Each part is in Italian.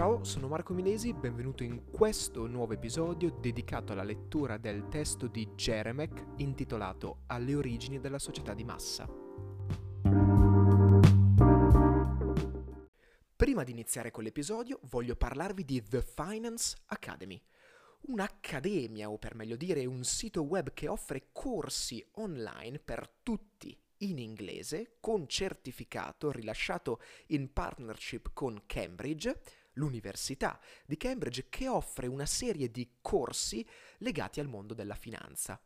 Ciao, sono Marco Milesi, benvenuto in questo nuovo episodio dedicato alla lettura del testo di Jeremek intitolato Alle origini della società di massa. Prima di iniziare con l'episodio voglio parlarvi di The Finance Academy, un'accademia o per meglio dire un sito web che offre corsi online per tutti in inglese con certificato rilasciato in partnership con Cambridge, l'Università di Cambridge che offre una serie di corsi legati al mondo della finanza.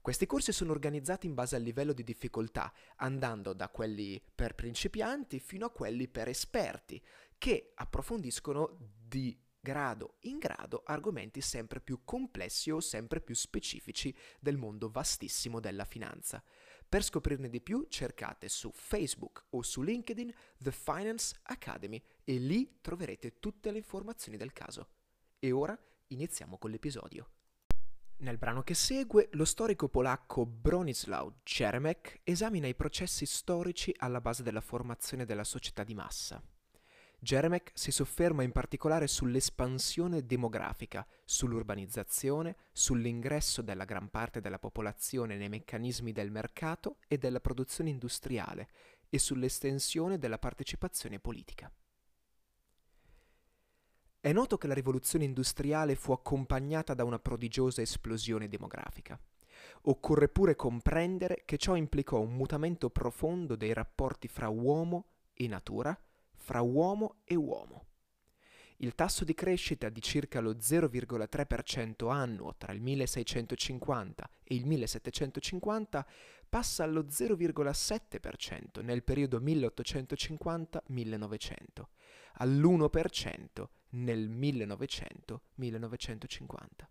Questi corsi sono organizzati in base al livello di difficoltà, andando da quelli per principianti fino a quelli per esperti, che approfondiscono di grado in grado argomenti sempre più complessi o sempre più specifici del mondo vastissimo della finanza. Per scoprirne di più cercate su Facebook o su LinkedIn The Finance Academy e lì troverete tutte le informazioni del caso. E ora iniziamo con l'episodio. Nel brano che segue, lo storico polacco Bronislaw Jeremek esamina i processi storici alla base della formazione della società di massa. Jeremek si sofferma in particolare sull'espansione demografica, sull'urbanizzazione, sull'ingresso della gran parte della popolazione nei meccanismi del mercato e della produzione industriale e sull'estensione della partecipazione politica. È noto che la rivoluzione industriale fu accompagnata da una prodigiosa esplosione demografica. Occorre pure comprendere che ciò implicò un mutamento profondo dei rapporti fra uomo e natura, fra uomo e uomo. Il tasso di crescita di circa lo 0,3% annuo tra il 1650 e il 1750 passa allo 0,7% nel periodo 1850-1900, all'1% nel 1900-1950.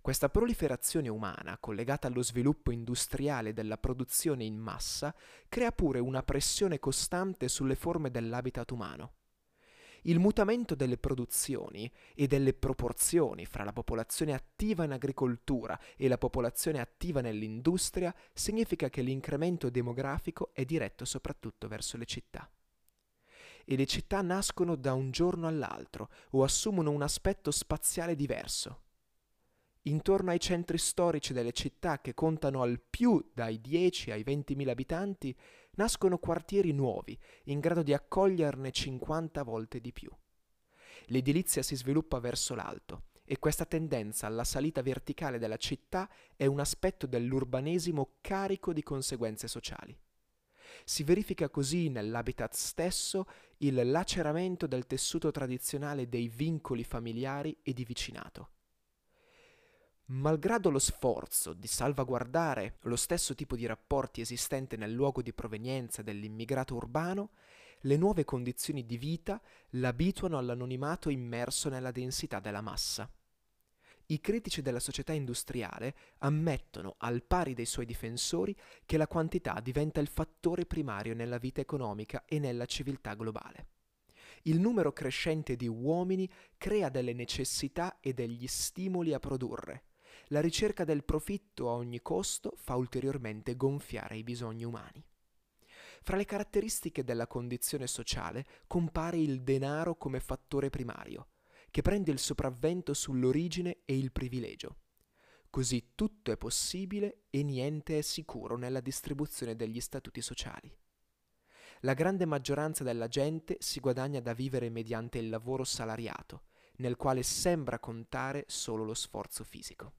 Questa proliferazione umana, collegata allo sviluppo industriale della produzione in massa, crea pure una pressione costante sulle forme dell'habitat umano. Il mutamento delle produzioni e delle proporzioni fra la popolazione attiva in agricoltura e la popolazione attiva nell'industria significa che l'incremento demografico è diretto soprattutto verso le città e le città nascono da un giorno all'altro o assumono un aspetto spaziale diverso. Intorno ai centri storici delle città che contano al più dai 10 ai 20.000 abitanti nascono quartieri nuovi, in grado di accoglierne 50 volte di più. L'edilizia si sviluppa verso l'alto e questa tendenza alla salita verticale della città è un aspetto dell'urbanesimo carico di conseguenze sociali. Si verifica così nell'habitat stesso il laceramento del tessuto tradizionale dei vincoli familiari e di vicinato. Malgrado lo sforzo di salvaguardare lo stesso tipo di rapporti esistente nel luogo di provenienza dell'immigrato urbano, le nuove condizioni di vita l'abituano all'anonimato immerso nella densità della massa. I critici della società industriale ammettono, al pari dei suoi difensori, che la quantità diventa il fattore primario nella vita economica e nella civiltà globale. Il numero crescente di uomini crea delle necessità e degli stimoli a produrre. La ricerca del profitto a ogni costo fa ulteriormente gonfiare i bisogni umani. Fra le caratteristiche della condizione sociale compare il denaro come fattore primario, che prende il sopravvento sull'origine e il privilegio. Così tutto è possibile e niente è sicuro nella distribuzione degli statuti sociali. La grande maggioranza della gente si guadagna da vivere mediante il lavoro salariato, nel quale sembra contare solo lo sforzo fisico.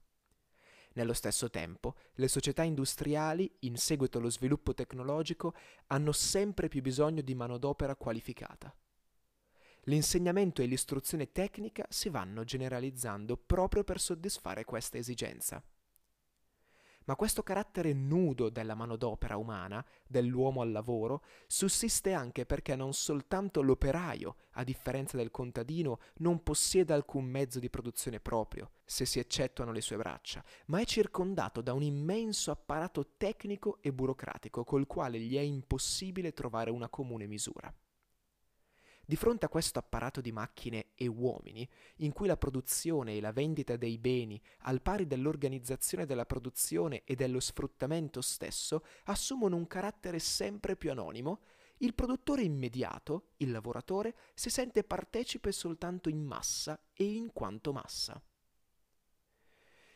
Nello stesso tempo, le società industriali, in seguito allo sviluppo tecnologico, hanno sempre più bisogno di manodopera qualificata. L'insegnamento e l'istruzione tecnica si vanno generalizzando proprio per soddisfare questa esigenza. Ma questo carattere nudo della manodopera umana, dell'uomo al lavoro, sussiste anche perché non soltanto l'operaio, a differenza del contadino, non possiede alcun mezzo di produzione proprio, se si eccettuano le sue braccia, ma è circondato da un immenso apparato tecnico e burocratico col quale gli è impossibile trovare una comune misura. Di fronte a questo apparato di macchine e uomini, in cui la produzione e la vendita dei beni, al pari dell'organizzazione della produzione e dello sfruttamento stesso, assumono un carattere sempre più anonimo, Il produttore immediato, il lavoratore, si sente partecipe soltanto in massa e in quanto massa.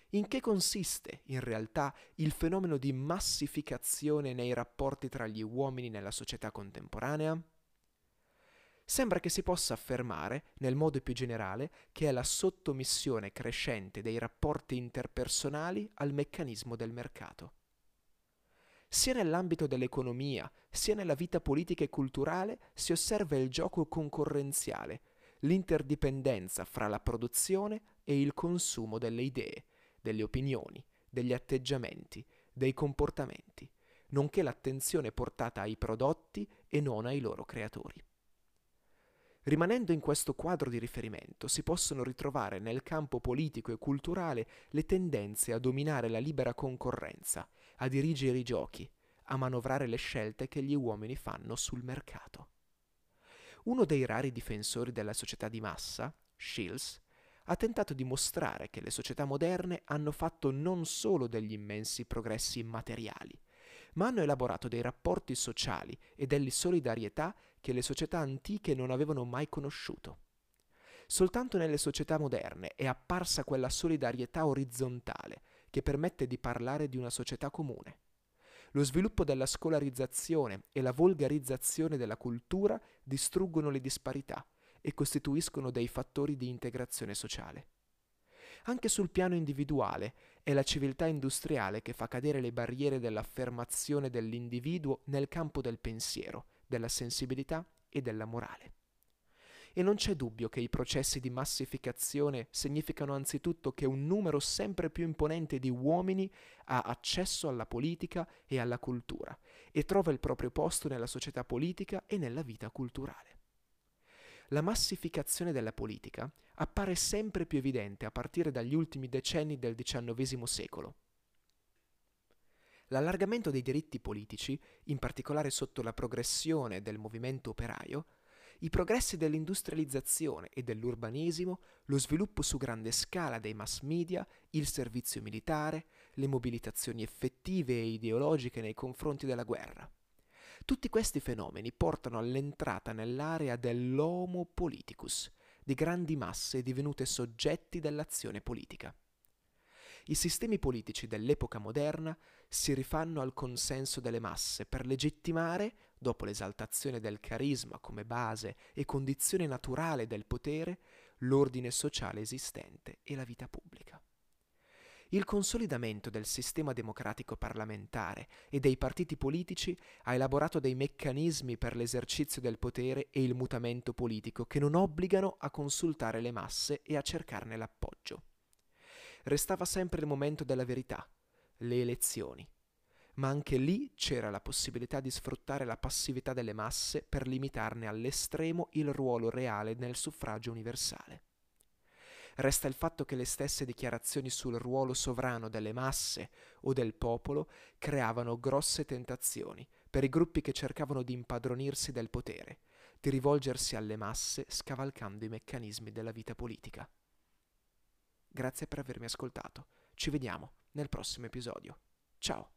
In che consiste, in realtà, il fenomeno di massificazione nei rapporti tra gli uomini nella società contemporanea? Sembra che si possa affermare, nel modo più generale, che è la sottomissione crescente dei rapporti interpersonali al meccanismo del mercato. Sia nell'ambito dell'economia, sia nella vita politica e culturale si osserva il gioco concorrenziale, l'interdipendenza fra la produzione e il consumo delle idee, delle opinioni, degli atteggiamenti, dei comportamenti, nonché l'attenzione portata ai prodotti e non ai loro creatori. Rimanendo in questo quadro di riferimento, si possono ritrovare nel campo politico e culturale le tendenze a dominare la libera concorrenza, a dirigere i giochi, a manovrare le scelte che gli uomini fanno sul mercato. Uno dei rari difensori della società di massa, Shields, ha tentato di mostrare che le società moderne hanno fatto non solo degli immensi progressi immateriali, ma hanno elaborato dei rapporti sociali e delle solidarietà che le società antiche non avevano mai conosciuto. Soltanto nelle società moderne è apparsa quella solidarietà orizzontale che permette di parlare di una società comune. Lo sviluppo della scolarizzazione e la volgarizzazione della cultura distruggono le disparità e costituiscono dei fattori di integrazione sociale. Anche sul piano individuale è la civiltà industriale che fa cadere le barriere dell'affermazione dell'individuo nel campo del pensiero, della sensibilità e della morale. E non c'è dubbio che i processi di massificazione significano anzitutto che un numero sempre più imponente di uomini ha accesso alla politica e alla cultura e trova il proprio posto nella società politica e nella vita culturale la massificazione della politica appare sempre più evidente a partire dagli ultimi decenni del XIX secolo. L'allargamento dei diritti politici, in particolare sotto la progressione del movimento operaio, i progressi dell'industrializzazione e dell'urbanismo, lo sviluppo su grande scala dei mass media, il servizio militare, le mobilitazioni effettive e ideologiche nei confronti della guerra. Tutti questi fenomeni portano all'entrata nell'area dell'homo politicus, di grandi masse divenute soggetti dell'azione politica. I sistemi politici dell'epoca moderna si rifanno al consenso delle masse per legittimare, dopo l'esaltazione del carisma come base e condizione naturale del potere, l'ordine sociale esistente e la vita pubblica. Il consolidamento del sistema democratico parlamentare e dei partiti politici ha elaborato dei meccanismi per l'esercizio del potere e il mutamento politico che non obbligano a consultare le masse e a cercarne l'appoggio. Restava sempre il momento della verità, le elezioni, ma anche lì c'era la possibilità di sfruttare la passività delle masse per limitarne all'estremo il ruolo reale nel suffragio universale. Resta il fatto che le stesse dichiarazioni sul ruolo sovrano delle masse o del popolo creavano grosse tentazioni per i gruppi che cercavano di impadronirsi del potere, di rivolgersi alle masse scavalcando i meccanismi della vita politica. Grazie per avermi ascoltato. Ci vediamo nel prossimo episodio. Ciao!